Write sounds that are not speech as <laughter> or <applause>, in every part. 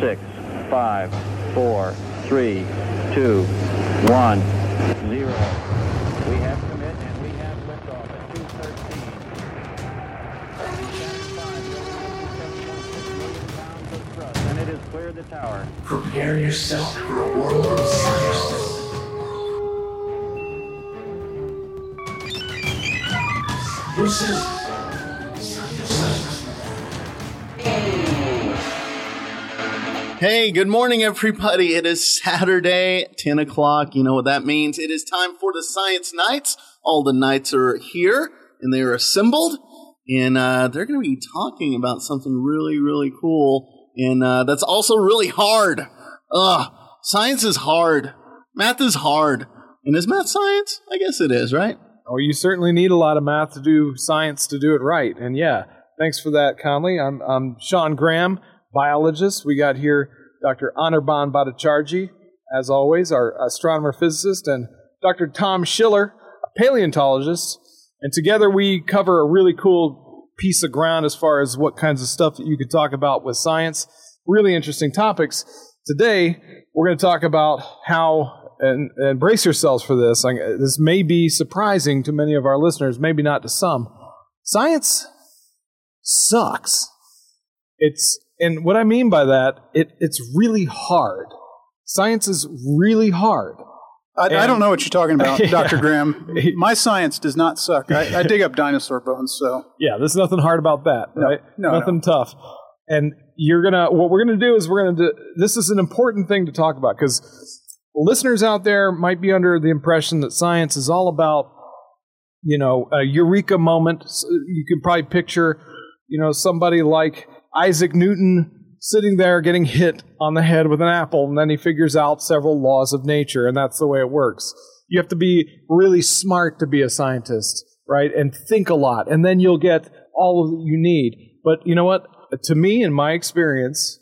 six, five, four, three, two, one, zero. We have commit and we have liftoff at 213. And it has cleared the tower. Prepare yourself for a world of science. This is Hey, good morning, everybody. It is Saturday, 10 o'clock. You know what that means. It is time for the Science Knights. All the knights are here and they are assembled, and uh, they're going to be talking about something really, really cool. And uh, that's also really hard. Ugh, science is hard. Math is hard. And is math science? I guess it is, right? Oh, you certainly need a lot of math to do science to do it right. And yeah, thanks for that, Conley. I'm, I'm Sean Graham, biologist. We got here Dr. Anirban Bhattacharjee, as always, our astronomer physicist, and Dr. Tom Schiller, a paleontologist. And together we cover a really cool piece of ground as far as what kinds of stuff that you could talk about with science. Really interesting topics. Today, we're going to talk about how and, and brace yourselves for this. This may be surprising to many of our listeners, maybe not to some. Science sucks. It's and what I mean by that, it, it's really hard. Science is really hard. I, I don't know what you're talking about, <laughs> Yeah. Dr. Graham. <laughs> My science does not suck. I, I dig up dinosaur bones, so Yeah, there's nothing hard about that, right? no, nothing tough. And you're gonna what we're gonna do is we're gonna do this is an important thing to talk about because listeners out there might be under the impression that science is all about you know a eureka moment. You can probably picture you know somebody like Isaac Newton sitting there getting hit on the head with an apple, and then he figures out several laws of nature, and that's the way it works. You have to be really smart to be a scientist, right? And think a lot, and then you'll get all that you need. But you know what? To me, in my experience,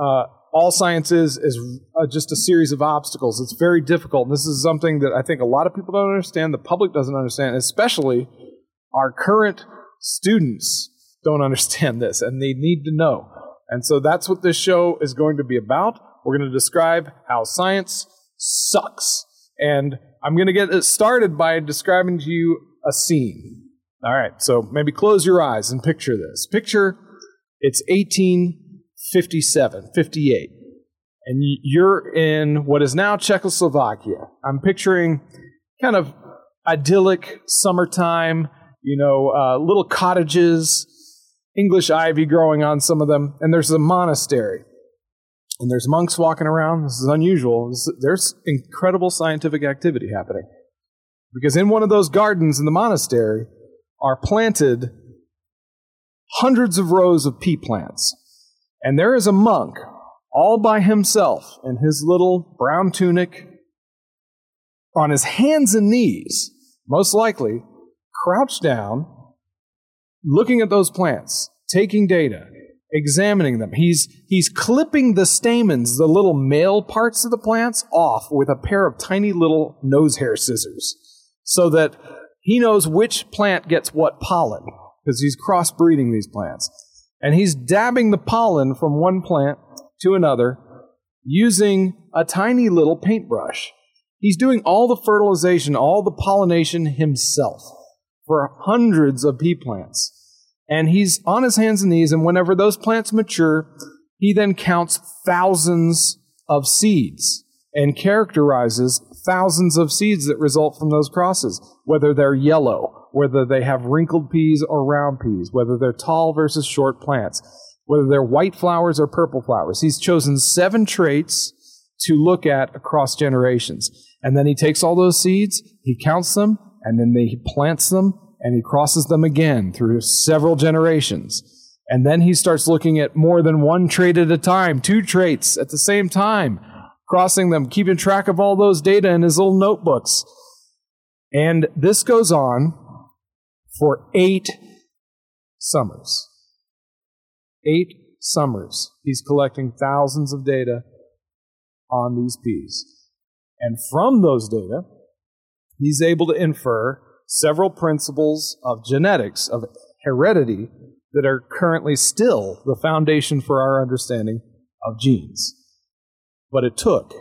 uh, all science is is uh, just a series of obstacles. It's very difficult. And this is something that I think a lot of people don't understand. The public doesn't understand, especially our current students don't understand this, and they need to know. And so that's what this show is going to be about. We're going to describe how science sucks. And I'm going to get it started by describing to you a scene. All right, so maybe close your eyes and picture this. Picture it's 1857, 58, and you're in what is now Czechoslovakia. I'm picturing kind of idyllic summertime, you know, uh, little cottages, English ivy growing on some of them, and there's a monastery. And there's monks walking around. This is unusual. There's incredible scientific activity happening. Because in one of those gardens in the monastery are planted hundreds of rows of pea plants. And there is a monk all by himself in his little brown tunic on his hands and knees, most likely, crouched down, looking at those plants, taking data, examining them. He's, he's clipping the stamens, the little male parts of the plants, off with a pair of tiny little nose hair scissors so that he knows which plant gets what pollen because he's crossbreeding these plants. And he's dabbing the pollen from one plant to another using a tiny little paintbrush. He's doing all the fertilization, all the pollination himself for hundreds of pea plants. And he's on his hands and knees, and whenever those plants mature, he then counts thousands of seeds and characterizes thousands of seeds that result from those crosses, whether they're yellow, whether they have wrinkled peas or round peas, whether they're tall versus short plants, whether they're white flowers or purple flowers. He's chosen seven traits to look at across generations. And then he takes all those seeds, he counts them, and then he plants them, and he crosses them again through several generations. And then he starts looking at more than one trait at a time, two traits at the same time, crossing them, keeping track of all those data in his little notebooks. And this goes on for eight summers. Eight summers. He's collecting thousands of data on these peas. And from those data, he's able to infer several principles of genetics, of heredity, that are currently still the foundation for our understanding of genes. But it took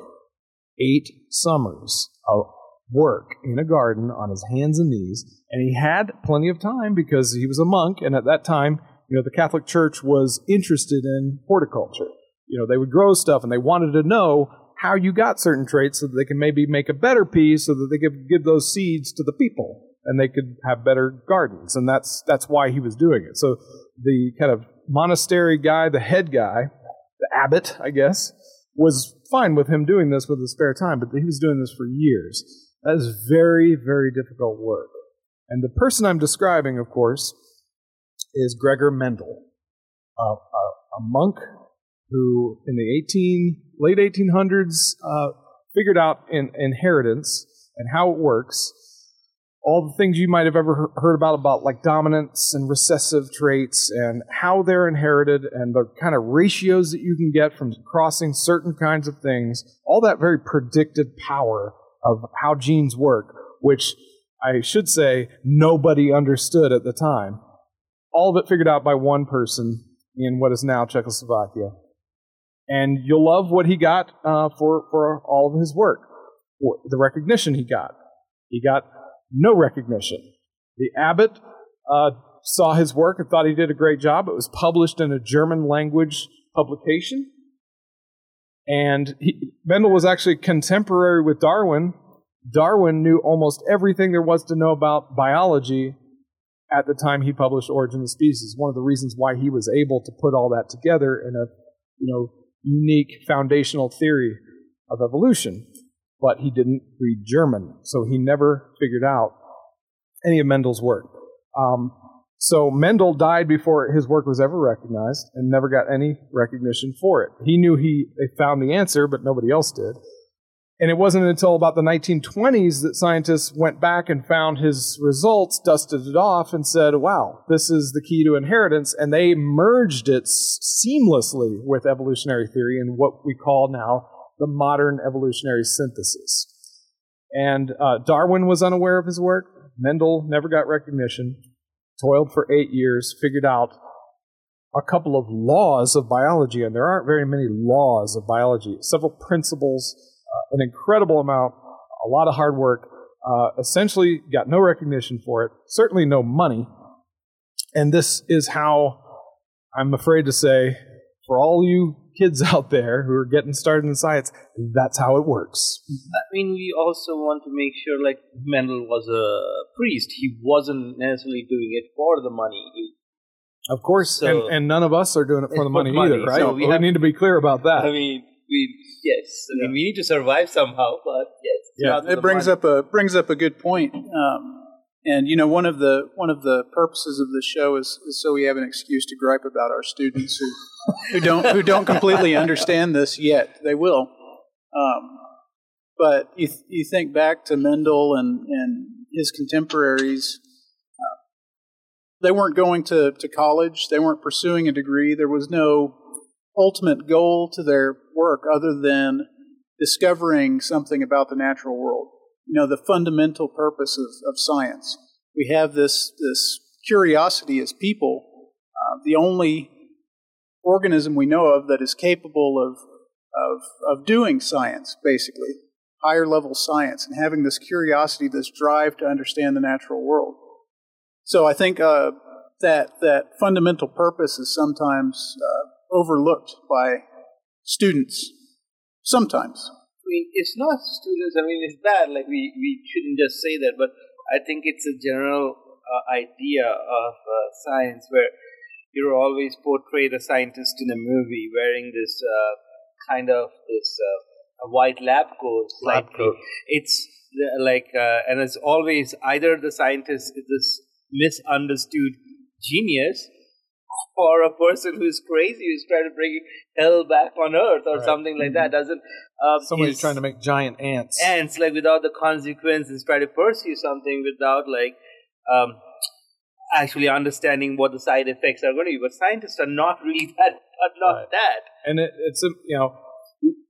eight summers of work in a garden on his hands and knees, and he had plenty of time because he was a monk, and at that time, you know, the Catholic Church was interested in horticulture. You know, they would grow stuff, and they wanted to know how you got certain traits so that they can maybe make a better pea so that they could give those seeds to the people and they could have better gardens. And that's that's why he was doing it. So the kind of monastery guy the head guy the abbot i guess was fine with him doing this with his spare time but he was doing this for years. That is very very difficult work. And the person i'm describing of course is gregor mendel a, a, a monk who in the 18 late 1800s uh, figured out in, inheritance and how it works. All the things you might have ever heard about about like dominance and recessive traits and how they're inherited and the kind of ratios that you can get from crossing certain kinds of things all that very predictive power of how genes work which i should say nobody understood at the time. All of it figured out by one person in what is now czechoslovakia and you'll love what he got uh, for for all of his work, the recognition he got. He got no recognition. The abbot uh, saw his work and thought he did a great job. It was published in a German language publication, and he, Mendel was actually contemporary with Darwin. Darwin knew almost everything there was to know about biology at the time he published Origin of Species. One of the reasons why he was able to put all that together in a you know unique foundational theory of evolution. But he didn't read German, so he never figured out any of Mendel's work. Um, so Mendel died before his work was ever recognized and never got any recognition for it. He knew he found the answer, but nobody else did. And it wasn't until about the 1920s that scientists went back and found his results, dusted it off, and said, wow, this is the key to inheritance. And they merged it seamlessly with evolutionary theory in what we call now the modern evolutionary synthesis. And uh, Darwin was unaware of his work. Mendel never got recognition, toiled for eight years, figured out a couple of laws of biology, and there aren't very many laws of biology, several principles an incredible amount, a lot of hard work. Uh, essentially, got no recognition for it, certainly no money. And this is how I'm afraid to say, for all you kids <laughs> out there who are getting started in science, that's how it works. I mean, we also want to make sure, like Mendel was a priest. He wasn't necessarily doing it for the money. Of course, So- and, and none of us are doing it for the money, money, either, right? so we we have- need to be clear about that. I mean, we yes, I mean, we need to survive somehow, but yes, Yeah, it brings money. up a brings up a good point. Um, and you know, one of the one of the purposes of this show is, is so we have an excuse to gripe about our students who who don't who don't completely <laughs> understand this yet. They will. Um, but you th- you think back to Mendel and and his contemporaries. uh, They weren't going to, to college. They weren't pursuing a degree. There was no ultimate goal to their work other than discovering something about the natural world. You know, the fundamental purpose of, of science. We have this, this curiosity as people. Uh, the only organism we know of that is capable of, of, of doing science, basically, higher level science, and having this curiosity, this drive to understand the natural world. So I think uh, that, that fundamental purpose is sometimes uh, overlooked by students. Sometimes. I mean, it's not students. I mean, it's bad. Like we we shouldn't just say that, but I think it's a general uh, idea of uh, science where you're always portray a scientist in a movie wearing this uh, kind of this uh, white lab coat. Lab slightly. coat. It's uh, like, uh, and it's always either the scientist is this misunderstood genius. Or a person who's crazy who's trying to bring hell back on earth or Right. something like that doesn't uh, Somebody's trying to make giant ants. ants like without the consequences try to pursue something without like um, actually understanding what the side effects are going to be but scientists are not really <laughs> that are not Right. that and it, it's a you know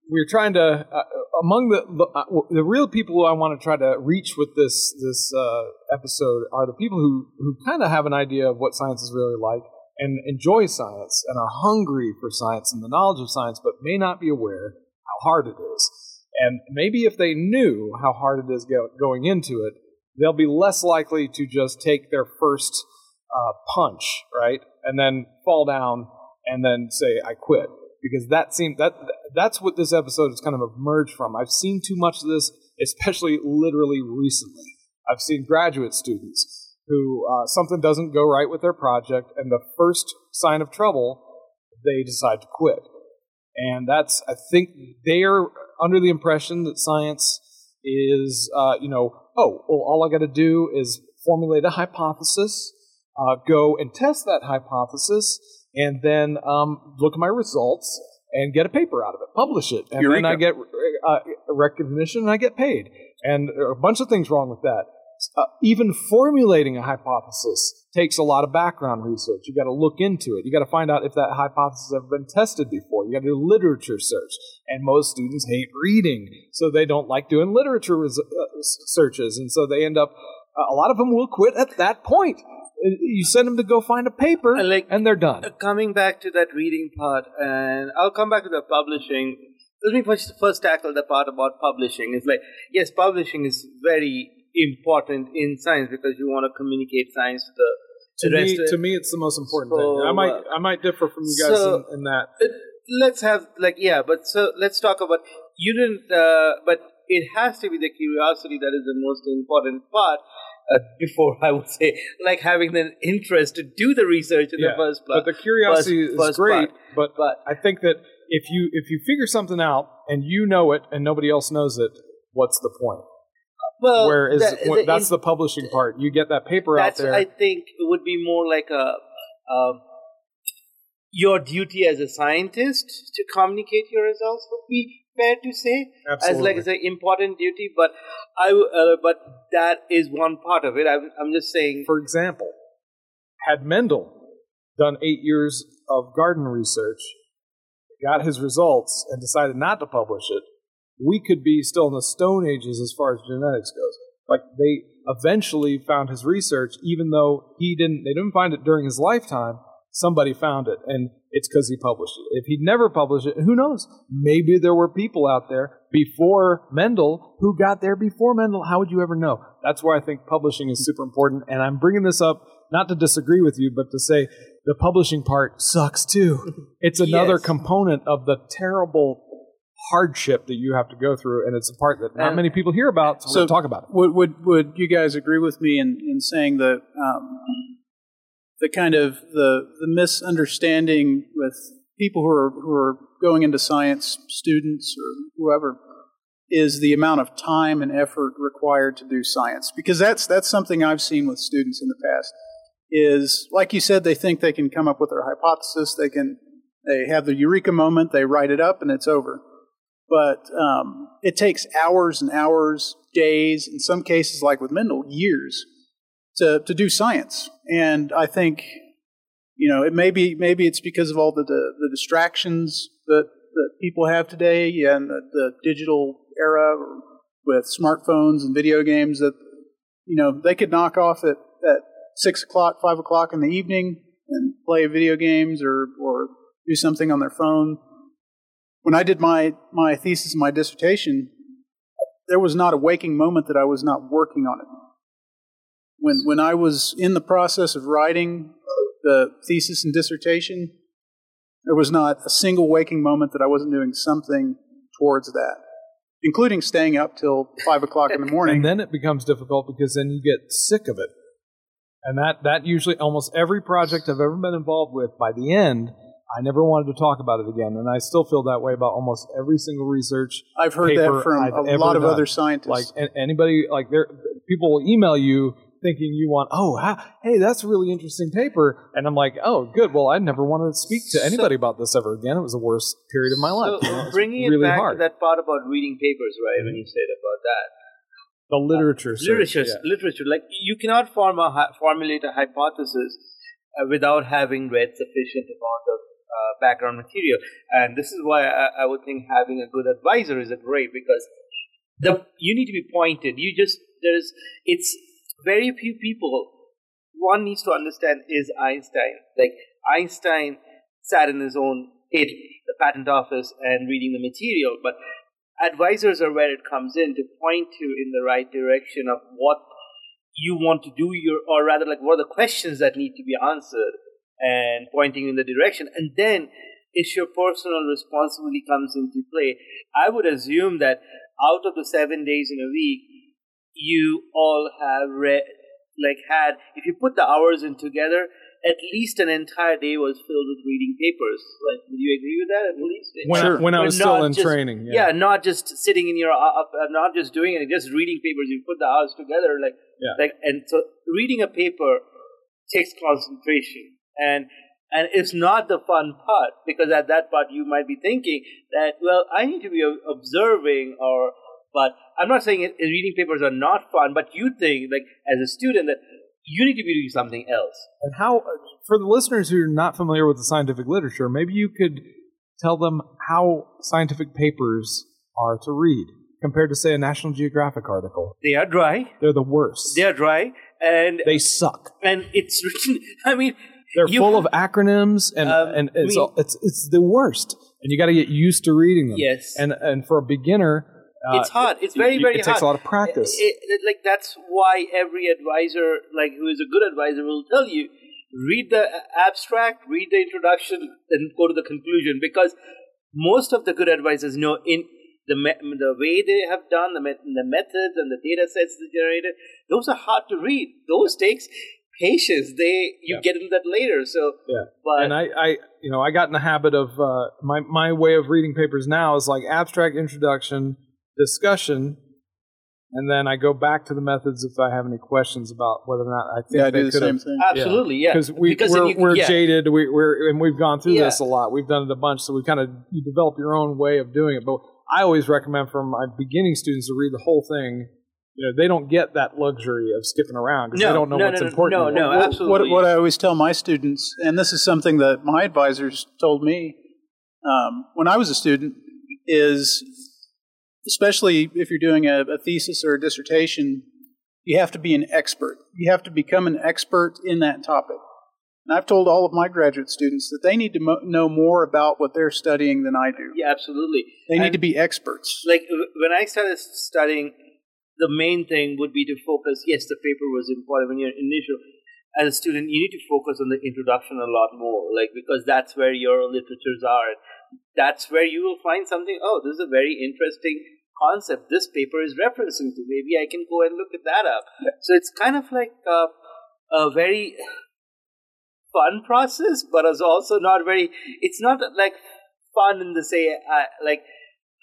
we're trying to uh, among the the, uh, the real people who I want to try to reach with this this uh, episode are the people who who kind of have an idea of what science is really like, and enjoy science and are hungry for science and the knowledge of science, but may not be aware how hard it is. And maybe if they knew how hard it is go- going into it, they'll be less likely to just take their first uh, punch, right, and then fall down and then say, "I quit." Because that seems that that's what this episode has kind of emerged from. I've seen too much of this, especially literally recently. I've seen graduate students who uh, something doesn't go right with their project, and the first sign of trouble, they decide to quit. And that's, I think, they are under the impression that science is, uh, you know, oh, well, all I got to do is formulate a hypothesis, uh, go and test that hypothesis, and then um, look at my results and get a paper out of it, publish it, and then I get uh, recognition and I get paid. And there are a bunch of things wrong with that. Uh, even formulating a hypothesis takes a lot of background research. You got to look into it. You got to find out if that hypothesis has ever been tested before. You got to do literature search. And most students hate reading, so they don't like doing literature res- uh, searches, and so they end up. Uh, a lot of them will quit at that point. Uh, You send them to go find a paper, And like- and they're done. Uh, coming back to that reading part, and I'll come back to the publishing. Let me first, first tackle the part about publishing. It's like, yes, publishing is very important in science because you want to communicate science to the, To the me, rest. to me, it's the most important So, thing. I might, uh, I might differ from you guys so- in, in that. Uh, let's have like yeah but so let's talk about you didn't uh, but it has to be the curiosity that is the most important part uh, <laughs> before i would say like having the interest to do the research in the first place But the curiosity first- is first great. But, But- I think that if you if you figure something out and you know it and nobody else knows it, what's the point? Well Where is the- that's in- the publishing part? You get that paper out there. i think it would be more like a um, your duty as a scientist to communicate your results would be fair to say as like Absolutely. it's an important duty but i uh, but that is one part of it i'm, I'm just saying For example, had Mendel done eight years of garden research, got his results, and decided not to publish it, we could be still in the Stone Ages as far as genetics goes. Like they eventually found his research, even though he didn't. They didn't find it during his lifetime. Somebody found it, and it's because he published it. If he'd never published it, who knows? Maybe there were people out there before Mendel who got there before Mendel. How would you ever know? That's why I think publishing is super important. And I'm bringing this up not to disagree with you, but to say the publishing part sucks too. <laughs> It's another Yes. component of the terrible hardship that you have to go through, and it's a part that not And- many people hear about. So, So- we'll talk about it. Would would would you guys agree with me in, in saying that um, the kind of the the misunderstanding with people who are who are going into science, students or whoever, is the amount of time and effort required to do science? Because that's that's something I've seen with students in the past. Is like you said, they think they can come up with their hypothesis, they can they have the eureka moment, they write it up, and it's over but um, it takes hours and hours, days, in some cases, like with Mendel, years to, to do science. And I think, you know, it may be maybe it's because of all the the, the distractions that, that people have today and the, the digital era with smartphones and video games that you know they could knock off at, at six o'clock, five o'clock in the evening and play video games or or do something on their phone when I did my, my thesis and my dissertation, there was not a waking moment that I was not working on it. When, when I was in the process of writing the thesis and dissertation, there was not a single waking moment that I wasn't doing something towards that, including staying up till five o'clock in the <laughs> morning. And then it becomes difficult because then you get sick of it. And that, that usually, almost every project I've ever been involved with, by the end, I never wanted to talk about it again. And I still feel that way about almost every single research. I've heard that from I've a lot of done. other scientists. Like anybody, like there, people will email you thinking you want, oh, ha- hey, that's a really interesting paper. And I'm like, oh, good. Well, I never want to speak to anybody about this ever again. It was the worst period of my life. So you know, bringing really it back hard. to that part about reading papers, right? When you said about that, the literature, search, literature, yeah. literature. Like you cannot form a formulate a hypothesis uh, without having read sufficient amount of uh, background material, and this is why I, I would think having a good advisor is a great because the you need to be pointed. You just there's it's very few people. One needs to understand is Einstein like Einstein sat in his own it, the patent office, and reading the material, but advisors are where it comes in to point you in the right direction of what you want to do your or rather like what are the questions that need to be answered and pointing in the direction and then if your personal responsibility comes into play i would assume that out of the seven days in a week you all have read like had if you put the hours in together at least an entire day was filled with reading papers like would you agree with that at least When, Sure. when I But was still in just- training. yeah. not just sitting in your uh, uh, not just doing it just reading papers you put the hours together like Yeah. like and so reading a paper takes concentration and and it's not the fun part because at that part you might be thinking that well i need to be observing or but i'm not saying it, reading papers are not fun but you think like as a student that you need to be doing something else And how, for the listeners who are not familiar with the scientific literature, maybe you could tell them how scientific papers are to read compared to, say, a National Geographic article. they are dry They're the worst. they are dry and they suck. and it's written <laughs> i mean They're you full have- of acronyms, and Um, and it's it's it's the worst. And you got to get used to reading them. Yes. And and for a beginner, uh, it's hard. It's very, it- very it hard. takes a lot of practice. It- it- like that's why every advisor, like who is a good advisor, will tell you read the abstract, read the introduction, and go to the conclusion. Because most of the good advisors know in the me- the way they have done the met- the methods and the data sets they generated. Those are hard to read. Those takes patience. They you Yeah. get into that later. So Yeah. but and I, I, you know, I got in the habit of uh, my my way of reading papers now is like abstract introduction, discussion, and then I go back to the methods if I have any questions about whether or not I think Yeah, I they do the same have. thing. absolutely, yeah. Because we, Because we're, you- we're yeah. jaded, we, we're and we've gone through Yeah. this a lot. We've done it a bunch, so we kind of you develop your own way of doing it. But I always recommend for my beginning students to read the whole thing. You know, they don't get that luxury of skipping around because No, they don't know no, what's no, no, important. no, no, What- absolutely. What, what I always tell my students, and this is something that my advisors told me um, when I was a student, is especially if you're doing a, a thesis or a dissertation, you have to be an expert. You have to become an expert in that topic. And I've told all of my graduate students that they need to mo- know more about what they're studying than I do. yeah, absolutely. They need And- to be experts. like when I started studying, the main thing would be to focus. Yes, the paper was important when you're initial. As a student, you need to focus on the introduction a lot more, like because that's where your literatures are. That's where you will find something. Oh, this is a very interesting concept. This paper is referencing to. Maybe I can go and look at that up. So it's kind of like a, a very fun process, but it's also not very. It's not like fun in the say uh, like.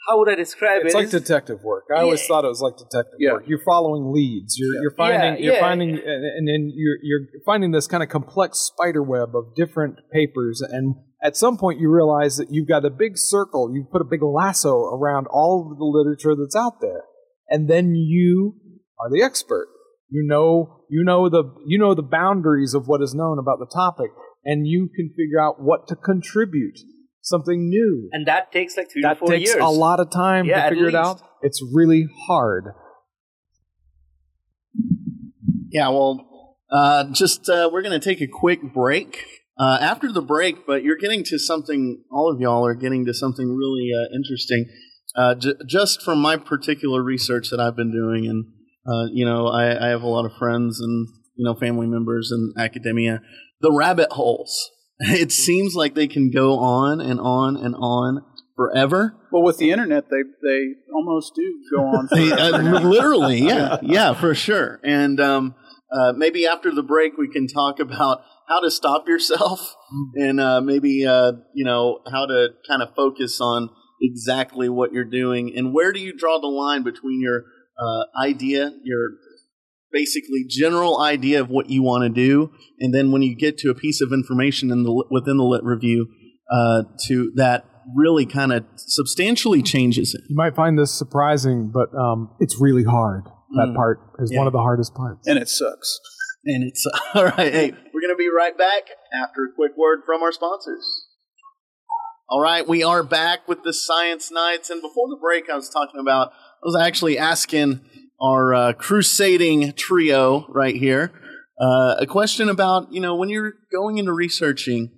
How would I describe It's it? like It's- like detective work. I always Yeah. thought it was like detective Yeah. work. You're following leads. You're you're finding Yeah, you're yeah. finding and, and then you're you're finding this kind of complex spider web of different papers and at some point you realize that you've got a big circle, you've put a big lasso around all of the literature that's out there. And then you are the expert. You know you know the you know the boundaries of what is known about the topic and you can figure out what to contribute. Something new and that takes like three that to four takes years. a lot of time Yeah, to at figure it out. It's really hard. Yeah, well, uh, just uh, we're going to take a quick break. Uh, after the break, but you're getting to something, all of y'all are getting to something really uh, interesting. Uh, j- just from my particular research that I've been doing, and uh, you know, I, I have a lot of friends and you know family members in academia. The rabbit holes. <laughs> It seems like they can go on and on and on forever. Well, with the internet, they they almost do go on. Forever. uh, literally, <laughs> yeah, yeah, for sure. And um, uh, maybe after the break, we can talk about how to stop yourself, <laughs> and uh, maybe uh, you know how to kind of focus on exactly what you're doing, and where do you draw the line between your uh, idea, your basically general idea of what you want to do, and then when you get to a piece of information in the within the lit review, uh, to that really kind of substantially changes it. You might find this surprising, but um, it's really hard. That Mm. part is Yeah. one of the hardest parts. and it sucks. And it's <laughs> all right. Hey, we're going to be right back after a quick word from our sponsors. All right, we are back with the Science Knights. And before the break, I was talking about, I was actually asking our uh, crusading trio right here Uh, a question about you know when you're going into researching,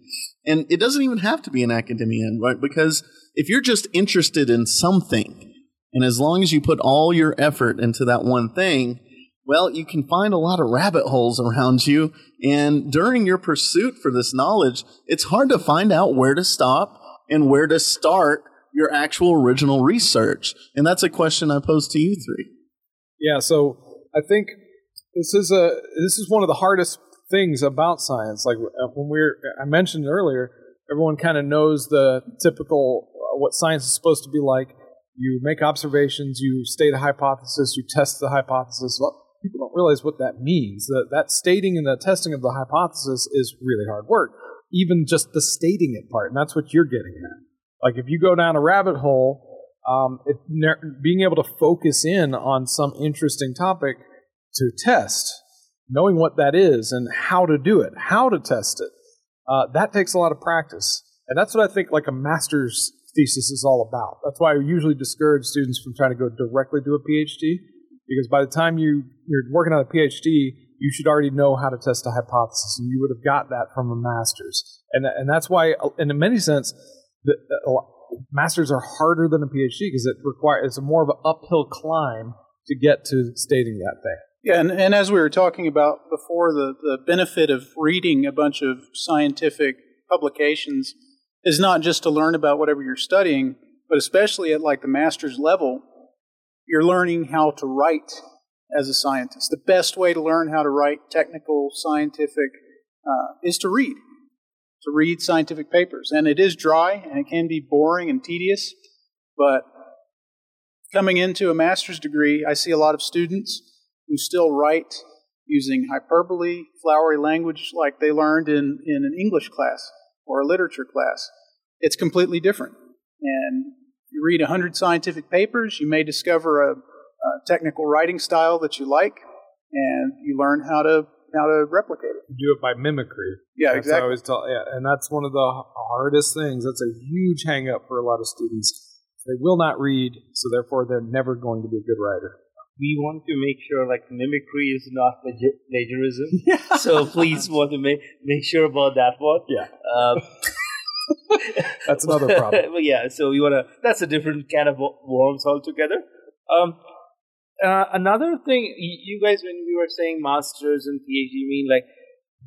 and it doesn't even have to be an academia, right? Because if you're just interested in something, and as long as you put all your effort into that one thing, well, you can find a lot of rabbit holes around you. And during your pursuit for this knowledge, it's hard to find out where to stop and where to start your actual original research. And that's a question I pose to you three. Yeah, so I think this is a this is one of the hardest things about science. Like uh, when we're I mentioned earlier, everyone kind of knows the typical uh, what science is supposed to be like. You make observations, you state a hypothesis, you test the hypothesis. Well, people don't realize what that means. That that stating and the testing of the hypothesis is really hard work. Even just the stating it part, and that's what you're getting at. Like if you go down a rabbit hole, um, it, being able to focus in on some interesting topic to test, knowing what that is and how to do it, how to test it, uh, that takes a lot of practice. And that's what I think like a master's thesis is all about. That's why I usually discourage students from trying to go directly to a PhD, because by the time you, you're working on a PhD, you should already know how to test a hypothesis, and you would have got that from a master's. And, and that's why, in many sense, the, masters are harder than a PhD because it requires it's a more of an uphill climb to get to stating that thing. Yeah, and, and as we were talking about before, the, the benefit of reading a bunch of scientific publications is not just to learn about whatever you're studying, but especially at like the master's level, you're learning how to write as a scientist. The best way to learn how to write technical, scientific, uh, is to read, to read scientific papers. And it is dry and it can be boring and tedious, but coming into a master's degree, I see a lot of students who still write using hyperbole, flowery language like they learned in, in an English class or a literature class. It's completely different. And you read 100 scientific papers, you may discover a, a technical writing style that you like, and you learn how to how to replicate it. You do it by mimicry. Yeah, that's exactly. I always tell, yeah, and that's one of the hardest things. That's a huge hang up for a lot of students. They will not read, so therefore they're never going to be a good writer we want to make sure like mimicry is not plagiarism. <laughs> Yeah. So please want to make make sure about that one. Yeah. Um, that's another <laughs> problem. yeah. So we want to. That's a different can of worms altogether. Um, uh, another thing, you guys, when we were saying masters and PhD, you mean like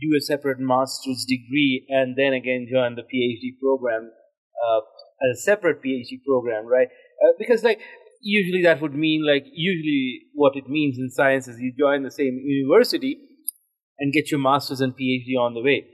do a separate master's degree and then again join the PhD program uh, as a separate PhD program, right? Uh, because like usually that would mean like usually what it means in science is you join the same university and get your master's and phd on the way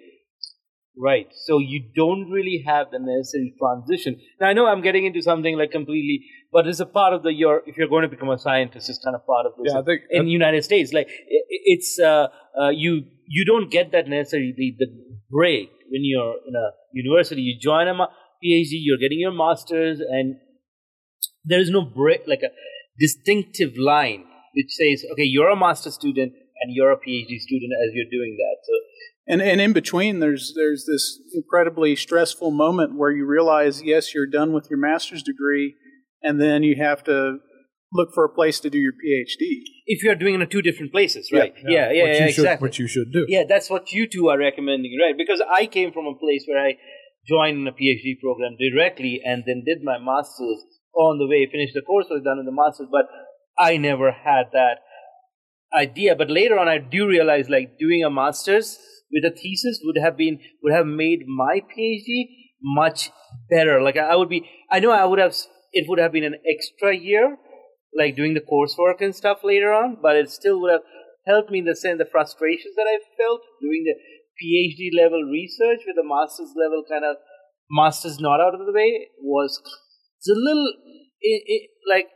right. So you don't really have the necessary transition. Now i know i'm getting into something like completely but it's a part of the your if you're going to become a scientist it's kind of part of this yeah, I think, in the united states. Like it, it's uh, uh, you you don't get that necessarily the, the break when you're in a university. You join a phd you're getting your master's and there is no break, like a distinctive line which says, okay, you're a master student and you're a PhD student as you're doing that. So, and and in between, there's there's this incredibly stressful moment where you realize, yes, you're done with your master's degree, and then you have to look for a place to do your PhD. If you're doing it in two different places, right? Yeah, yeah, yeah, yeah should, exactly. What you should do. Yeah, that's what you two are recommending, right? Because I came from a place where I joined a PhD program directly and then did my master's on the way, finished the course, was done in the master's, but I never had that idea. But later on, I do realize like doing a master's with a thesis would have been, would have made my PhD much better. Like I would be, I know I would have, it would have been an extra year, like doing the coursework and stuff later on, but it still would have helped me in the sense the frustrations that I felt doing the PhD level research with a master's level kind of master's not out of the way was it's a little it, it, like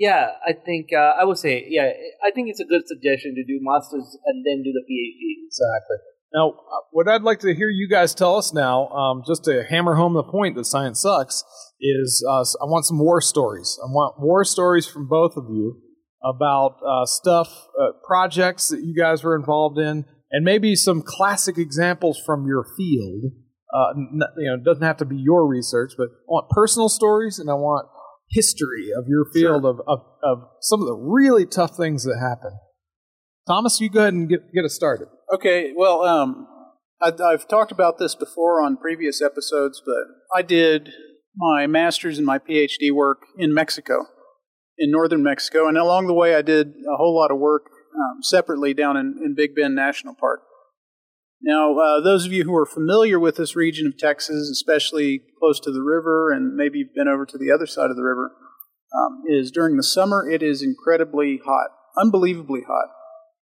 yeah i think uh, i would say yeah i think it's a good suggestion to do masters and then do the phd exactly. Now uh, what i'd like to hear you guys tell us now um, just to hammer home the point that science sucks is uh, i want some war stories. I want war stories from both of you about uh, stuff uh, projects that you guys were involved in and maybe some classic examples from your field. Uh, you know, it doesn't have to be your research, but I want personal stories and I want history of your field sure. of, of, of some of the really tough things that happen. Thomas, you go ahead and get get us started. Okay, well, um, I, I've talked about this before on previous episodes, but I did my master's and my PhD work in Mexico, in northern Mexico, and along the way, I did a whole lot of work um, separately down in, in Big Bend National Park. Now, uh, those of you who are familiar with this region of Texas, especially close to the river, and maybe you've been over to the other side of the river, um, is during the summer it is incredibly hot, unbelievably hot.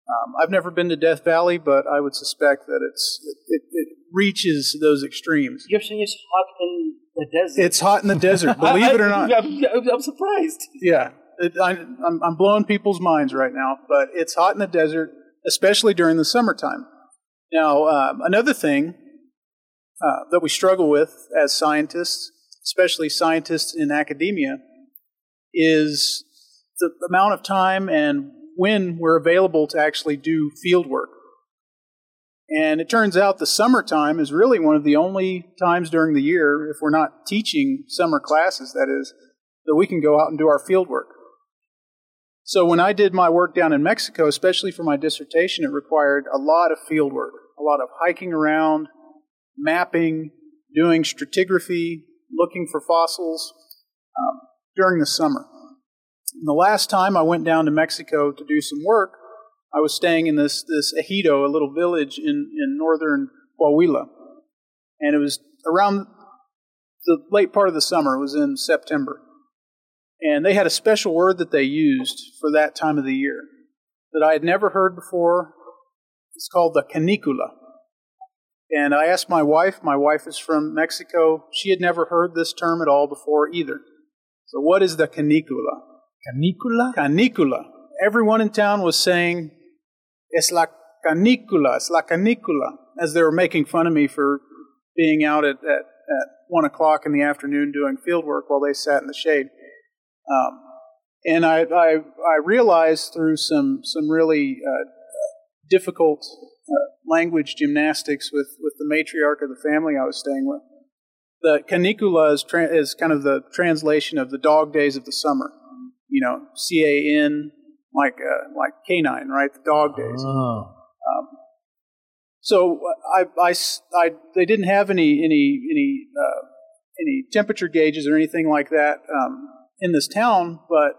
Um, I've never been to Death Valley, but I would suspect that it's it, it reaches those extremes. You're saying it's hot in the desert. It's hot in the desert, <laughs> believe I- it or not. I'm, I'm- I'm surprised. Yeah, it, I, I'm, I'm blowing people's minds right now, but it's hot in the desert, especially during the summertime. Now, um, another thing uh, that we struggle with as scientists, especially scientists in academia, is the amount of time and when we're available to actually do field work. And it turns out the summertime is really one of the only times during the year, if we're not teaching summer classes, that is, that we can go out and do our field work. So when I did my work down in Mexico, especially for my dissertation, it required a lot of field work, a lot of hiking around, mapping, doing stratigraphy, looking for fossils um, during the summer. And the last time I went down to Mexico to do some work, I was staying in this this ejido, a little village in, in northern Coahuila. And it was around the late part of the summer, it was in September. And they had a special word that they used for that time of the year that I had never heard before. It's called the canicula. And I asked my wife, my wife is from Mexico. She had never heard this term at all before either. So, what is the canicula? Canicula? Canicula. Everyone in town was saying, Es la canicula, es la canicula, as they were making fun of me for being out at, at, at 1 o'clock in the afternoon doing field work while they sat in the shade. Um, and I, I, I realized through some, some really uh, difficult uh, language gymnastics with, with the matriarch of the family I was staying with the canicula is, tra- is kind of the translation of the dog days of the summer. You know, C A N, like uh, like canine, right? The dog days. Oh. Um, so I, I, I, they didn't have any any any uh, any temperature gauges or anything like that um, in this town, but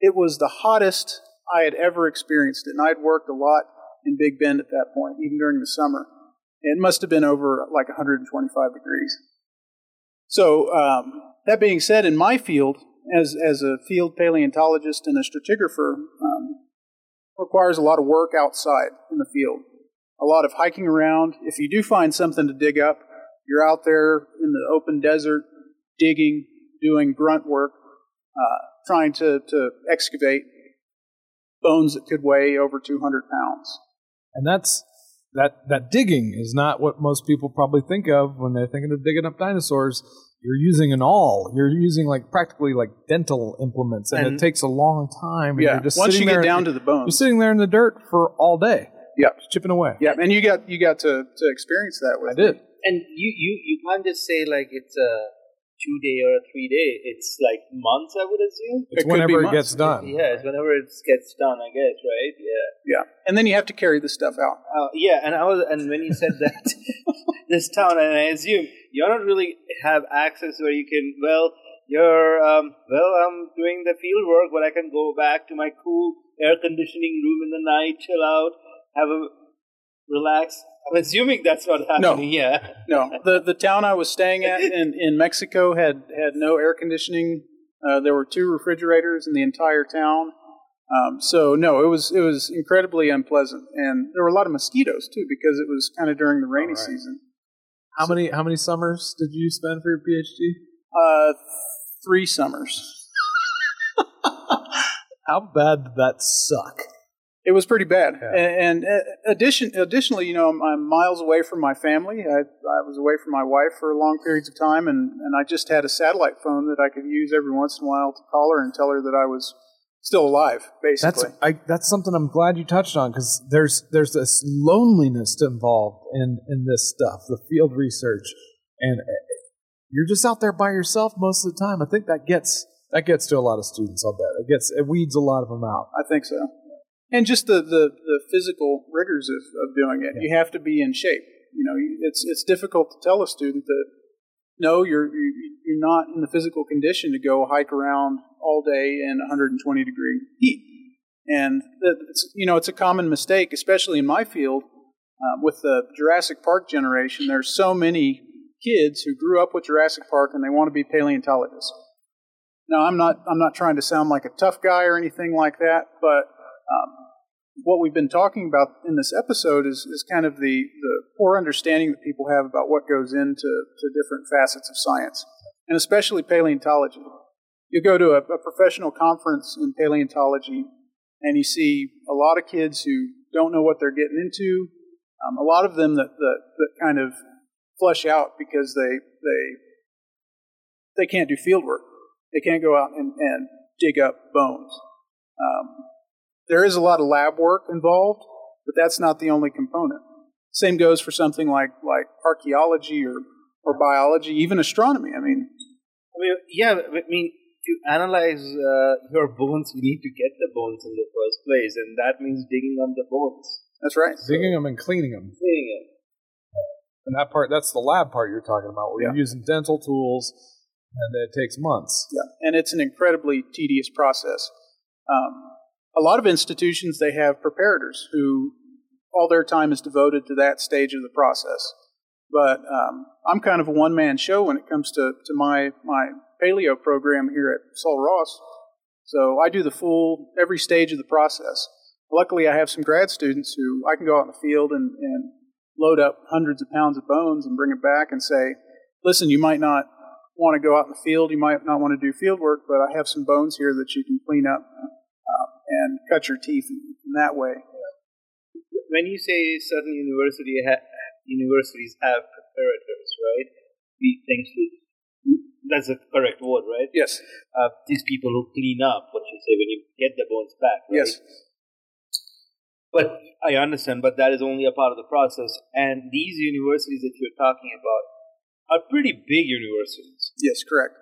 it was the hottest I had ever experienced it, and I'd worked a lot in Big Bend at that point, even during the summer. It must have been over like 125 degrees. So um, that being said, in my field, as as a field paleontologist and a stratigrapher, um, requires a lot of work outside in the field, a lot of hiking around. If you do find something to dig up, you're out there in the open desert digging, doing grunt work, uh, trying to, to excavate bones that could weigh over 200 pounds. And that's that that digging is not what most people probably think of when they're thinking of digging up dinosaurs. You're using an awl. You're using like practically like dental implements, and, And- it takes a long time. And Yeah, you're just once you sitting get there, down to the you're sitting there in the dirt for all day, Yeah, chipping away. yeah, and you got you got to, to experience that with I did. And you, you, you can't just say like it's a two day or a three day. It's like months, I would assume. It's It whenever it gets done. Yeah, it's whenever it gets done, I guess, right? Yeah. yeah, and then you have to carry the stuff out. Uh, yeah, and I was, and when you said that <laughs> this town, and I assume you don't really have access where you can. Well, you're um, well, I'm doing the field work, but I can go back to my cool air conditioning room in the night, chill out, have a relax. I'm assuming that's not happening. Yeah. No, the the town I was staying at <laughs> in, in Mexico had had no air conditioning. Uh, there were two refrigerators in the entire town. Um, so no, it was it was incredibly unpleasant, and there were a lot of mosquitoes too because it was kind of during the rainy season. How many how many summers did you spend for your PhD? Uh, three summers. <laughs> How bad did that suck? It was pretty bad, Yeah. and, and uh, addition additionally, you know, I'm, I'm miles away from my family. I, I was away from my wife for long periods of time, and, and I just had a satellite phone that I could use every once in a while to call her and tell her that I was still alive. That's Basically, I, that's something I'm glad you touched on because there's there's this loneliness involved in in this stuff, the field research, and uh, you're just out there by yourself most of the time. I think that gets that gets to a lot of students. I'll bet it gets it weeds a lot of them out. I think so. And just the, the, the physical rigors of, of doing it. You have to be in shape. You know, it's it's difficult to tell a student that no, you're you- you're not in the physical condition to go hike around all day in 120 degree heat. And it's you know it's a common mistake, especially in my field uh, with the Jurassic Park generation. There's so many kids who grew up with Jurassic Park and they want to be paleontologists. Now, I'm not I'm not trying to sound like a tough guy or anything like that, but um, what we've been talking about in this episode is, is kind of the, the poor understanding that people have about what goes into to different facets of science, and especially paleontology. You go to a, a professional conference in paleontology, and you see a lot of kids who don't know what they're getting into. Um, a lot of them that, that, that kind of flush out because they they they can't do field work. They can't go out and, and dig up bones. Um, there is a lot of lab work involved, but that's not the only component. Same goes for something like like archaeology or or biology, even astronomy. I mean, I mean, yeah, I mean, to analyze uh, your bones, we need to get the bones in the first place, and that means digging on the bones, that's right. Digging them and cleaning them. cleaning it. And that part, that's the lab part you're talking about, where Yeah. you're using dental tools, and it takes months. Yeah, and it's an incredibly tedious process. Um, a lot of institutions they have preparators who all their time is devoted to that stage of the process. But um, I'm kind of a one man show when it comes to, to my my paleo program here at Sul Ross. So I do the full every stage of the process. Luckily, I have some grad students who I can go out in the field and, and load up hundreds of pounds of bones and bring it back and say, listen, you might not want to go out in the field, you might not want to do field work, but I have some bones here that you can clean up and cut your teeth in, that way. When you say certain university ha- universities have preparators, right? These things, that's the correct word, right? Yes, Uh, these people who clean up, what you say, when you get the bones back, right? yes, But I understand, but that is only a part of the process. And these universities that you're talking about are pretty big universities. yes, correct.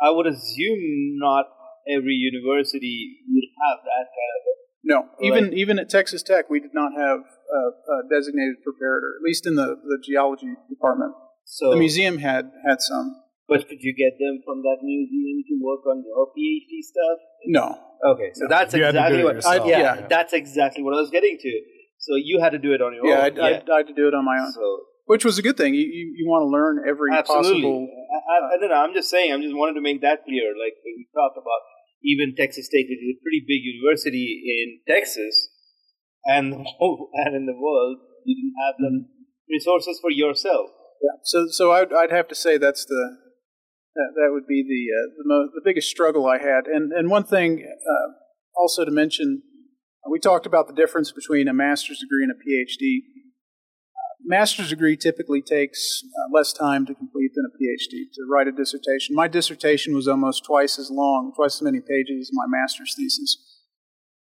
I would assume not every university would have that kind of a No, even even at Texas Tech, we did not have a, a designated preparator, at least in the, the geology department. so. The museum had had some. but could you get them from that museum to work on your PhD stuff? No, Okay, so that's You exactly what. yourself. yeah, Yeah. that's exactly what I was getting to. So you had to do it on your yeah, I, own. I, I had to do it on my own, So which was a good thing. You you, you want to learn every absolutely. possible. I, I, I don't know. I'm just saying. I'm just wanted to make that clear. Like when we talk about even Texas State, which is a pretty big university in Texas, and <laughs> and in the world, you didn't have the resources for yourself. Yeah. So so I'd, I'd have to say that's the that, that would be the uh, the, mo- the biggest struggle I had. And and one thing uh, also to mention, we talked about the difference between a master's degree and a PhD. Master's degree typically takes uh, less time to complete than a PhD to write a dissertation. My dissertation was almost twice as long, twice as many pages as my master's thesis.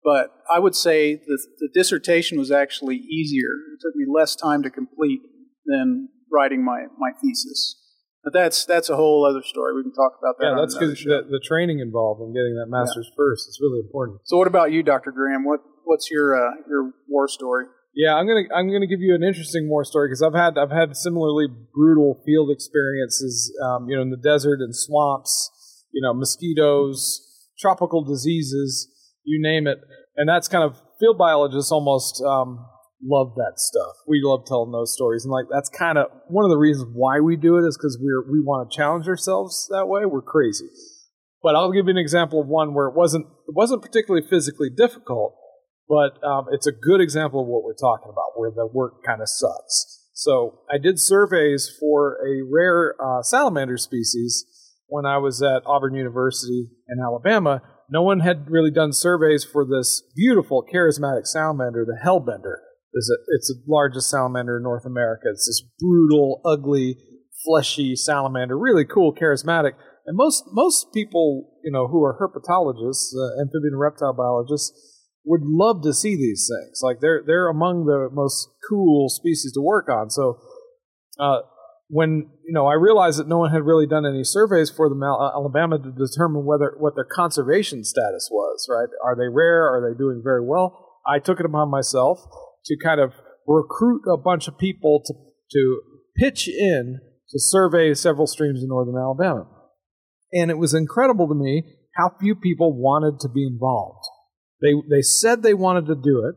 But I would say the, the dissertation was actually easier. It took me less time to complete than writing my, my thesis. But that's that's a whole other story. We can talk about that. Yeah, that's because the, the training involved in getting that master's first is really important. So, what about you, Dr. Graham? What what's your uh, your war story? Yeah, I'm gonna I'm gonna give you an interesting war story because I've had I've had similarly brutal field experiences, um, you know, in the desert and swamps, you know, mosquitoes, tropical diseases, you name it, and that's kind of field biologists almost um, love that stuff. We love telling those stories, and like that's kind of one of the reasons why we do it is because we're we want to challenge ourselves that way. We're crazy, but I'll give you an example of one where it wasn't it wasn't particularly physically difficult but um, it's a good example of what we're talking about, where the work kind of sucks. So I did surveys for a rare uh, salamander species when I was at Auburn University in Alabama. No one had really done surveys for this beautiful, charismatic salamander, the hellbender. It's, a, it's the largest salamander in North America. It's this brutal, ugly, fleshy salamander, really cool, charismatic. And most most people, you know, who are herpetologists, uh, amphibian reptile biologists, would love to see these things. Like they're they're among the most cool species to work on. So uh, when you know I realized that no one had really done any surveys for them Al- Alabama to determine whether what their conservation status was. Right? Are they rare? Are they doing very well? I took it upon myself to kind of recruit a bunch of people to to pitch in to survey several streams in northern Alabama. And it was incredible to me how few people wanted to be involved. They they said they wanted to do it,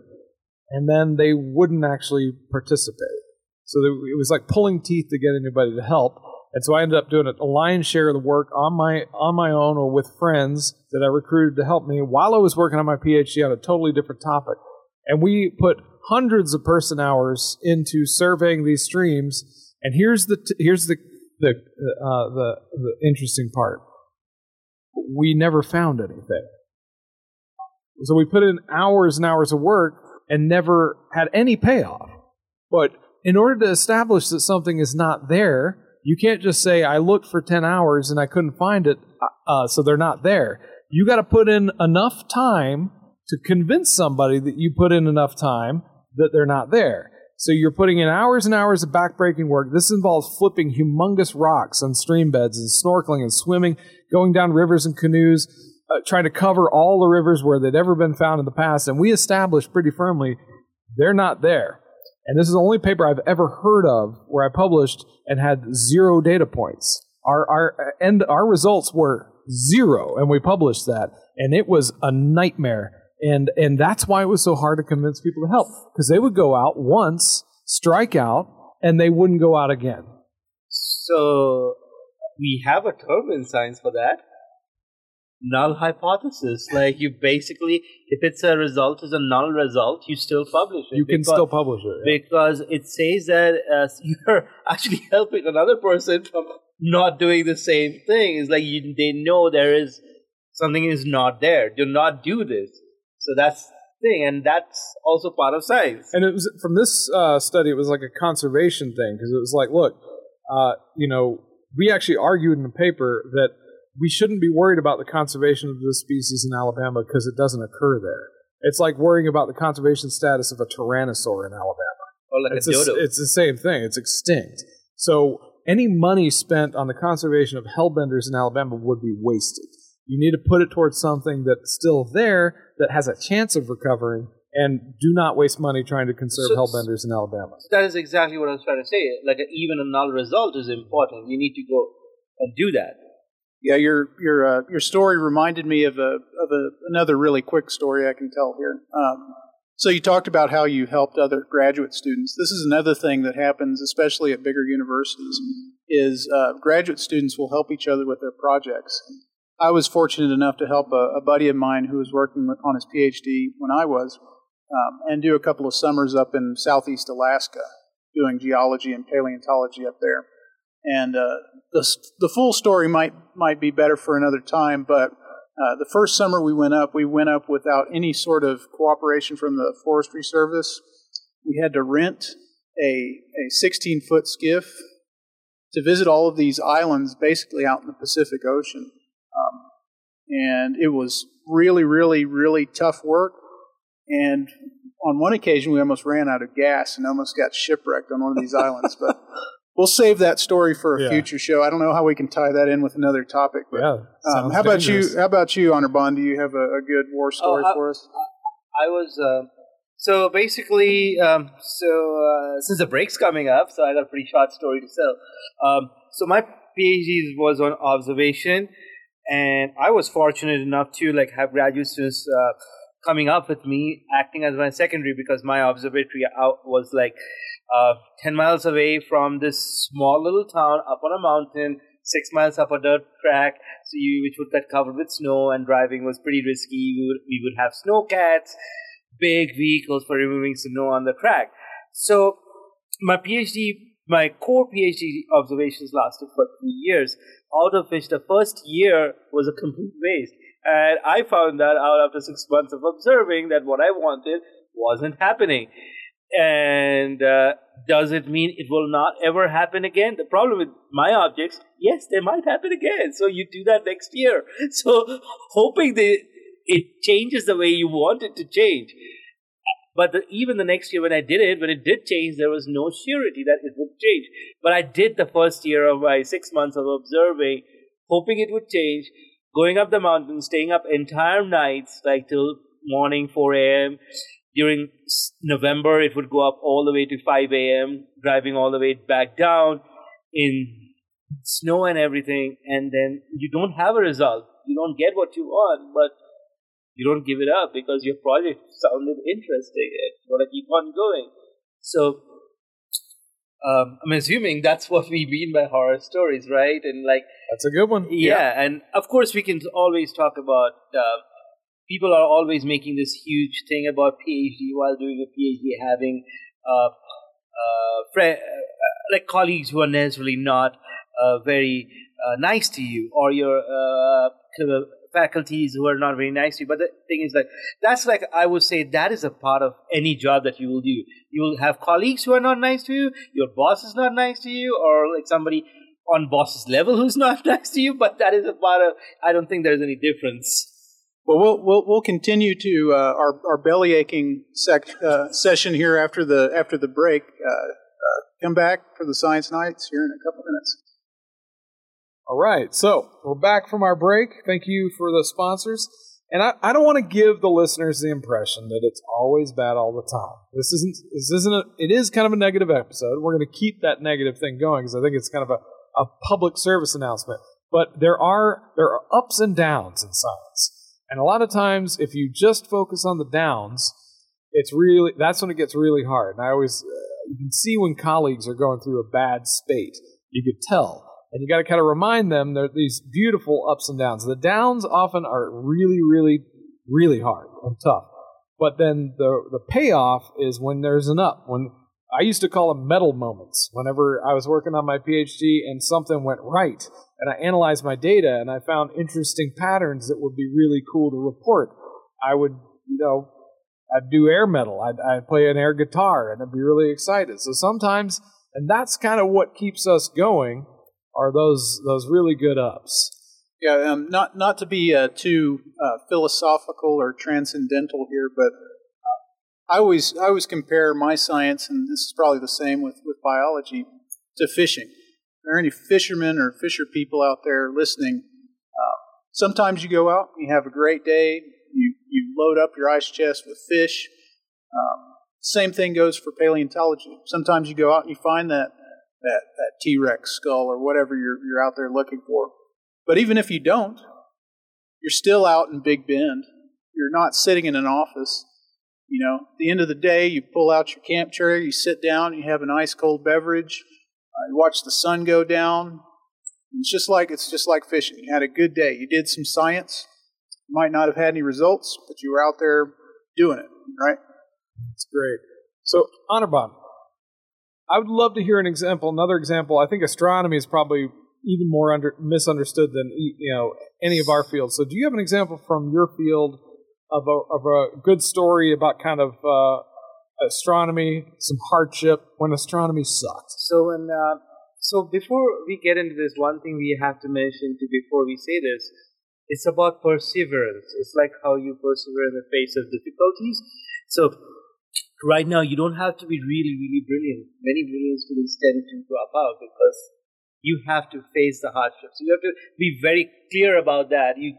and then they wouldn't actually participate. So it was like pulling teeth to get anybody to help. And so I ended up doing a lion's share of the work on my on my own or with friends that I recruited to help me while I was working on my PhD on a totally different topic. And we put hundreds of person hours into surveying these streams. And here's the t- here's the the uh, the the interesting part. We never found anything. So we put in hours and hours of work and never had any payoff. But in order to establish that something is not there, you can't just say, I looked for 10 hours and I couldn't find it, uh, so they're not there. You got to put in enough time to convince somebody that you put in enough time that they're not there. So you're putting in hours and hours of backbreaking work. This involves flipping humongous rocks on stream beds and snorkeling and swimming, going down rivers and canoes, uh, trying to cover all the rivers where they'd ever been found in the past. And we established pretty firmly they're not there. And this is the only paper I've ever heard of where I published and had zero data points. Our, our, and our results were zero, and we published that. And it was a nightmare. And, and that's why it was so hard to convince people to help. Because they would go out once, strike out, and they wouldn't go out again. So we have a term in science for that null hypothesis. Like you basically, if it's a result is a null result, you still publish it. You can because, still publish it. yeah. because it says that uh, <laughs> you're actually helping another person from not doing the same thing. It's like you, they know there is something is not there. Do not do this. So that's thing, and that's also part of science. And it was from this uh, study. It was like a conservation thing because it was like, look, uh, you know, we actually argued in the paper that we shouldn't be worried about the conservation of this species in Alabama because it doesn't occur there. It's like worrying about the conservation status of a tyrannosaur in Alabama. or like It's, a a- it's the same thing. It's extinct. So any money spent on the conservation of hellbenders in Alabama would be wasted. You need to put it towards something that's still there that has a chance of recovering, and do not waste money trying to conserve So- hellbenders in Alabama. that is exactly what I was trying to say. Like even a null result is important. You need to go and do that. Yeah, your your uh, your story reminded me of a of a, another really quick story I can tell here. Um, so you talked about how you helped other graduate students. This is another thing that happens, especially at bigger universities, is uh, graduate students will help each other with their projects. I was fortunate enough to help a, a buddy of mine who was working with, on his PhD when I was, um, and do a couple of summers up in southeast Alaska doing geology and paleontology up there. And uh, the the full story might might be better for another time. But uh, the first summer we went up, we went up without any sort of cooperation from the Forestry Service. We had to rent a a 16 foot skiff to visit all of these islands, basically out in the Pacific Ocean. Um, and it was really, really, really tough work. And on one occasion, we almost ran out of gas and almost got shipwrecked on one of these islands. But we'll save that story for a Yeah. future show. I don't know how we can tie that in with another topic. But, Yeah. um, how about dangerous. you? How about you, Anirban? Do you have a, a good war story I- for us? I was uh, so basically um, so uh, since the break's coming up, so I got a pretty short story to tell. Um, so my PhD was on observation, and I was fortunate enough to like have graduate students uh, coming up with me, acting as my secondary because my observatory out was like uh, ten miles away from this small little town up on a mountain. Six miles up a dirt track, so you which would get covered with snow, and driving was pretty risky. We would we would have snow cats, big vehicles for removing snow on the track. So my PhD, my core PhD observations lasted for three years, out of which the first year was a complete waste. And I found that out after six months of observing that what I wanted wasn't happening. And uh, does it mean it will not ever happen again? The problem with my objects, yes, they might happen again. So you do that next year. <laughs> So hoping that it changes the way you want it to change. But the, even the next year when I did it, when it did change, there was no surety that it would change. But I did the first year of my six months of observing, hoping it would change, going up the mountain, staying up entire nights, like till morning 4 a.m., during November, it would go up all the way to 5 a.m., driving all the way back down in snow and everything, and then you don't have a result. You don't get what you want, but you don't give it up because your project sounded interesting you want to keep on going. So, um, I'm assuming that's what we mean by horror stories, right? And like, That's a good one. yeah, and of course we can always talk about. Uh, people are always making this huge thing about PhD while doing a PhD, having uh, uh, uh, like colleagues who are necessarily not uh, very uh, nice to you, or your faculties who are not very nice to you. But the thing is, like that's like I would say that is a part of any job that you will do. You will have colleagues who are not nice to you. Your boss is not nice to you, or like somebody on boss's level who's <laughs> not nice to you. But that is a part of. I don't think there's any difference. Well, we'll we'll, we'll continue to uh, our our belly aching sec, uh, session here after the after the break. Uh, uh, come back for the Science Knights here in a couple minutes. All right, so we're back from our break. Thank you for the sponsors. And I, I don't want to give the listeners the impression that it's always bad all the time. This isn't. This isn't. A, it is kind of a negative episode. We're going to keep that negative thing going because I think it's kind of a, a public service announcement. But there are there are ups and downs in science, and a lot of times if you just focus on the downs, it's really that's when it gets really hard. And I always uh, you can see when colleagues are going through a bad spate. You could tell and you got to kind of remind them that these beautiful ups and downs. The downs often are really, really, really hard and tough, but then the the payoff is when there's an up. When I used to call them metal moments. Whenever I was working on my PhD and something went right, and I analyzed my data and I found interesting patterns that would be really cool to report, I would, you know, I'd do air metal. I'd, I'd play an air guitar, and I'd be really excited. So sometimes, and that's kind of what keeps us going are those those really good ups. Yeah, um, not not to be uh, too uh, philosophical or transcendental here, but uh, I always I always compare my science, and this is probably the same with with biology, to fishing. Are there any fishermen or fisher people out there listening? Uh, sometimes you go out, you have a great day, you you load up your ice chest with fish. Um, same thing goes for paleontology. Sometimes you go out and you find that that, that T Rex skull or whatever you're, you're out there looking for. But even if you don't, you're still out in Big Bend. You're not sitting in an office. You know, at the end of the day, you pull out your camp chair, you sit down, you have an ice cold beverage, uh, you watch the sun go down. It's just like it's just like fishing. You had a good day. You did some science. You might not have had any results, but you were out there doing it, right? It's great. So, Anirban, I would love to hear an example, another example. I think astronomy is probably even more under, misunderstood than you know any of our fields. So, do you have an example from your field of a, of a good story about kind of uh, astronomy, some hardship when astronomy sucks? So when uh, so before we get into this, one thing we have to mention to before we say this, it's about perseverance. It's like how you persevere in the face of difficulties. So right now, you don't have to be really, really brilliant. Many brilliant students tend to drop out because you have to face the hardships. You have to be very clear about that. You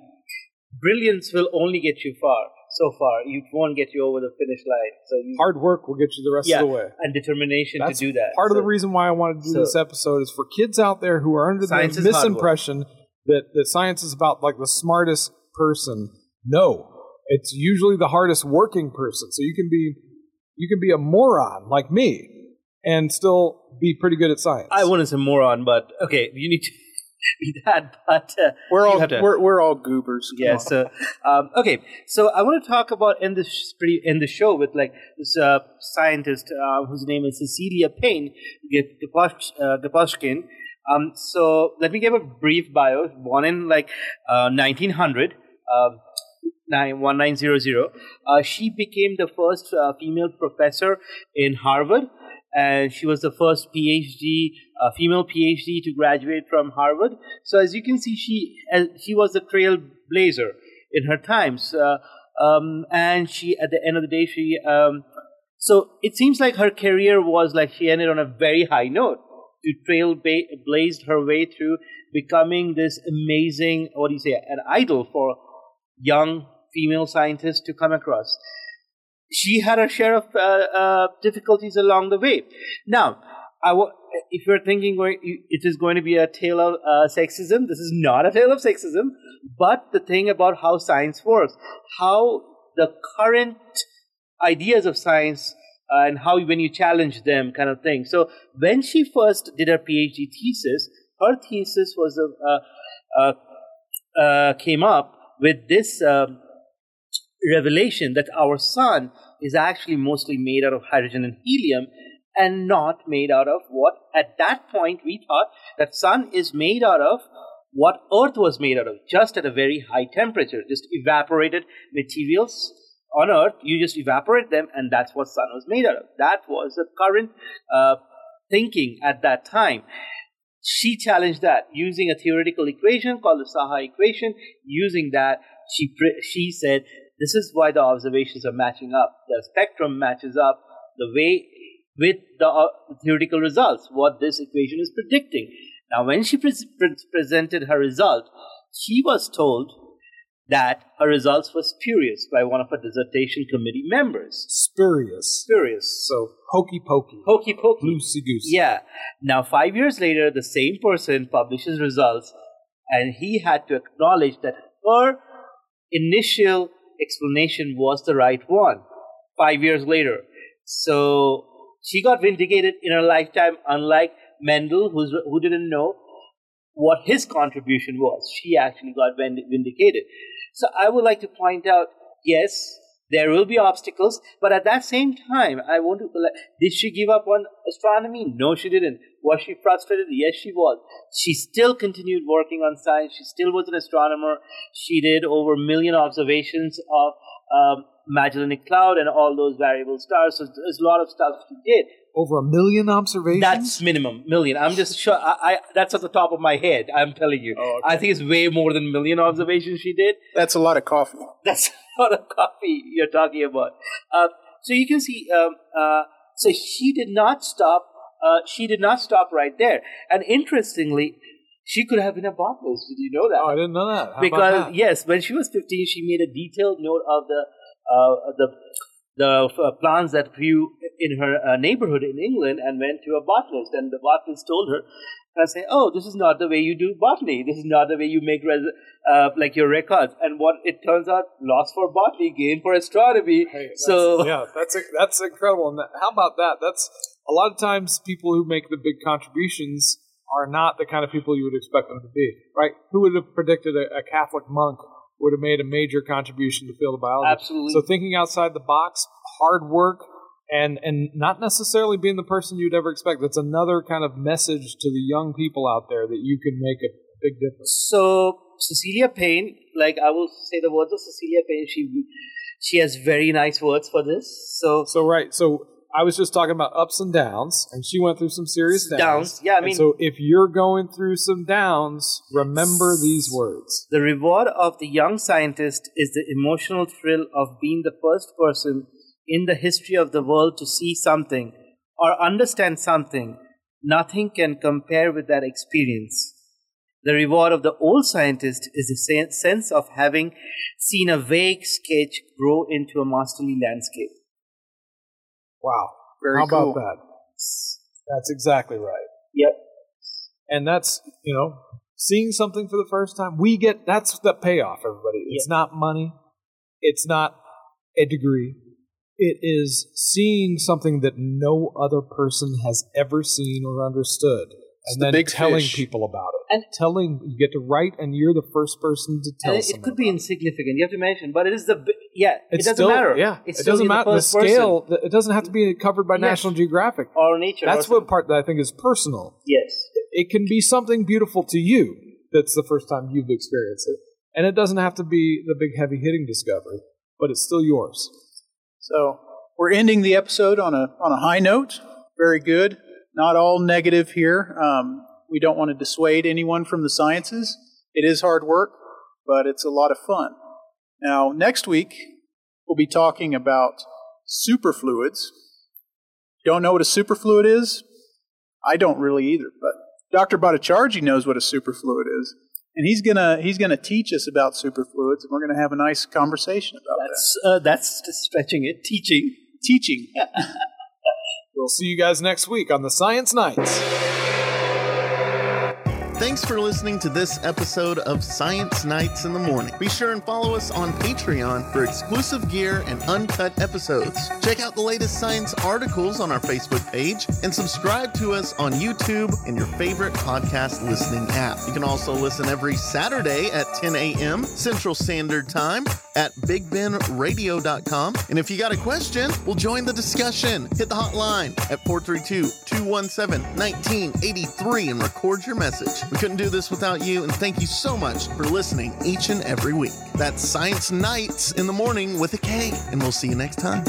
brilliance will only get you far. So far, You won't get you over the finish line. So you Hard work will get you the rest yeah, of the way. and determination That's to do that. Part of the reason why I wanted to do so- this episode is for kids out there who are under the Science is hard work. misimpression that, that science is about like the smartest person. No, it's usually the hardest working person. So you can be you can be a moron like me and still be pretty good at science. I wouldn't say moron, but okay, you need to <laughs> be that. But uh, We're all to- we're, we're all goobers. Yeah. So um, okay, so I want to talk about in the pretty in the show with like this uh, scientist uh, whose name is Cecilia Payne Geposh- uh, Um, so let me give a brief bio. Born in like uh, 1900. Um, nine- 1900. Uh, she became the first uh, female professor in Harvard, and she was the first PhD, uh, female PhD to graduate from Harvard. So as you can see, she she was a trailblazer in her times, uh, um, and she at the end of the day, she um, so it seems like her career was like she ended on a very high note. To trail ba- blazed her way through becoming this amazing, what do you say, an idol for young female scientists to come across. She had her share of uh, uh, difficulties along the way. Now, if you're thinking it is going to be a tale of uh, sexism, this is not a tale of sexism, but the thing about how science works, how the current ideas of science uh, and how when you challenge them kind of thing. So when she first did her PhD thesis, her thesis was a, uh, uh, came up with this um, revelation that our sun is actually mostly made out of hydrogen and helium and not made out of what? At that point we thought that sun is made out of what earth was made out of just at a very high temperature just evaporated materials on earth. You just evaporate them and that's what sun was made out of. That was the current uh, thinking at that time. She challenged that using a theoretical equation called the Saha equation. Using that, she she said this is why the observations are matching up. The spectrum matches up the way with the uh, theoretical results. What this equation is predicting. Now, when she pre- pre- presented her result, she was told that her results were spurious by one of her dissertation committee members. Spurious. Spurious. So hokey pokey. Hokey pokey. Loosey goosey. Yeah. Now, five years later, the same person publishes results, and he had to acknowledge that her initial explanation was the right one. Five years later, so she got vindicated in her lifetime, unlike Mendel, who's, who didn't know what his contribution was. She actually got vindicated. So I would like to point out, yes, there will be obstacles, but at that same time, I want to. Did she give up on astronomy? No, she didn't. Was she frustrated? Yes, she was. She still continued working on science. She still was an astronomer. She did over a million observations of um, Magellanic Cloud and all those variable stars. So there's a lot of stuff she did. Over a million observations? That's minimum million. I'm just sure. I, I that's at the top of my head. I'm telling you. Oh, okay. I think it's way more than million observations she did. That's a lot of coffee. That's <laughs> lot of coffee you're talking about. Uh, so you can see. Um, uh, so she did not stop. Uh, she did not stop right there. And interestingly, she could have been a botanist. Did you know that? Oh, I didn't know that. How because that? yes, when she was 15, she made a detailed note of the uh, the the uh, plants that grew in her uh, neighborhood in England, and went to a botanist. And the botanist told her, "I say, oh, this is not the way you do botany. This is not the way you make res- uh, like your records." And what it turns out, loss for botany, gain for astronomy. Hey, so <laughs> yeah, that's that's incredible. And that, how about that? That's a lot of times people who make the big contributions are not the kind of people you would expect them to be, right? Who would have predicted a, a Catholic monk would have made a major contribution to field of biology? Absolutely. So thinking outside the box, hard work, and and not necessarily being the person you'd ever expect. That's another kind of message to the young people out there that you can make a big difference. So Cecilia Payne, like I will say the words of Cecilia Payne. She she has very nice words for this. So So right, so I was just talking about ups and downs, and she went through some serious downs. Downs, yeah, I And mean- so if you're going through some downs, remember these words. The reward of the young scientist is the emotional thrill of being the first person in the history of the world to see something or understand something. Nothing can compare with that experience. The reward of the old scientist is the sense of having seen a vague sketch grow into a masterly landscape. Wow, Very how cool. about that? That's exactly right. Yep. And that's you know seeing something for the first time. We get that's the payoff, everybody. It's not money. It's not a degree. It is seeing something that no other person has ever seen or understood, It's and the then big telling fish. people about it. And- telling you get to write, and you're the first person to tell. It, it could be about insignificant. You have to mention, but it is the bi- yeah. It's it doesn't still, matter. Yeah, it's it doesn't matter. The, The first person scale. It doesn't have to be covered by Yes. National Geographic. or nature. That's or what part that I think is personal. Yes. It can be something beautiful to you. That's the first time you've experienced it, and it doesn't have to be the big heavy hitting discovery, but it's still yours. So we're ending the episode on a on a high note. Very good. Not all negative here. Um, we don't want to dissuade anyone from the sciences. It is hard work, but it's a lot of fun. Now, next week we'll be talking about superfluids. Don't know what a superfluid is? I don't really either, but Dr. Bhattacharjee knows what a superfluid is. And he's gonna he's gonna teach us about superfluids, and we're gonna have a nice conversation about That's uh, that's just stretching it. Teaching. Teaching. <laughs> We'll see you guys next week on the Science Knights. Thanks for listening to this episode of Science Knights in the Morning. Be sure and follow us on Patreon for exclusive gear and uncut episodes. Check out the latest science articles on our Facebook page and subscribe to us on YouTube and your favorite podcast listening app. You can also listen every Saturday at 10 a.m. Central Standard Time at bigbenradio.com. And if you got a question, we'll join the discussion. Hit the hotline at 432 217 1983 and record your message. We couldn't do this without you, and thank you so much for listening each and every week. That's Science Knights in the Morning with a K, and we'll see you next time.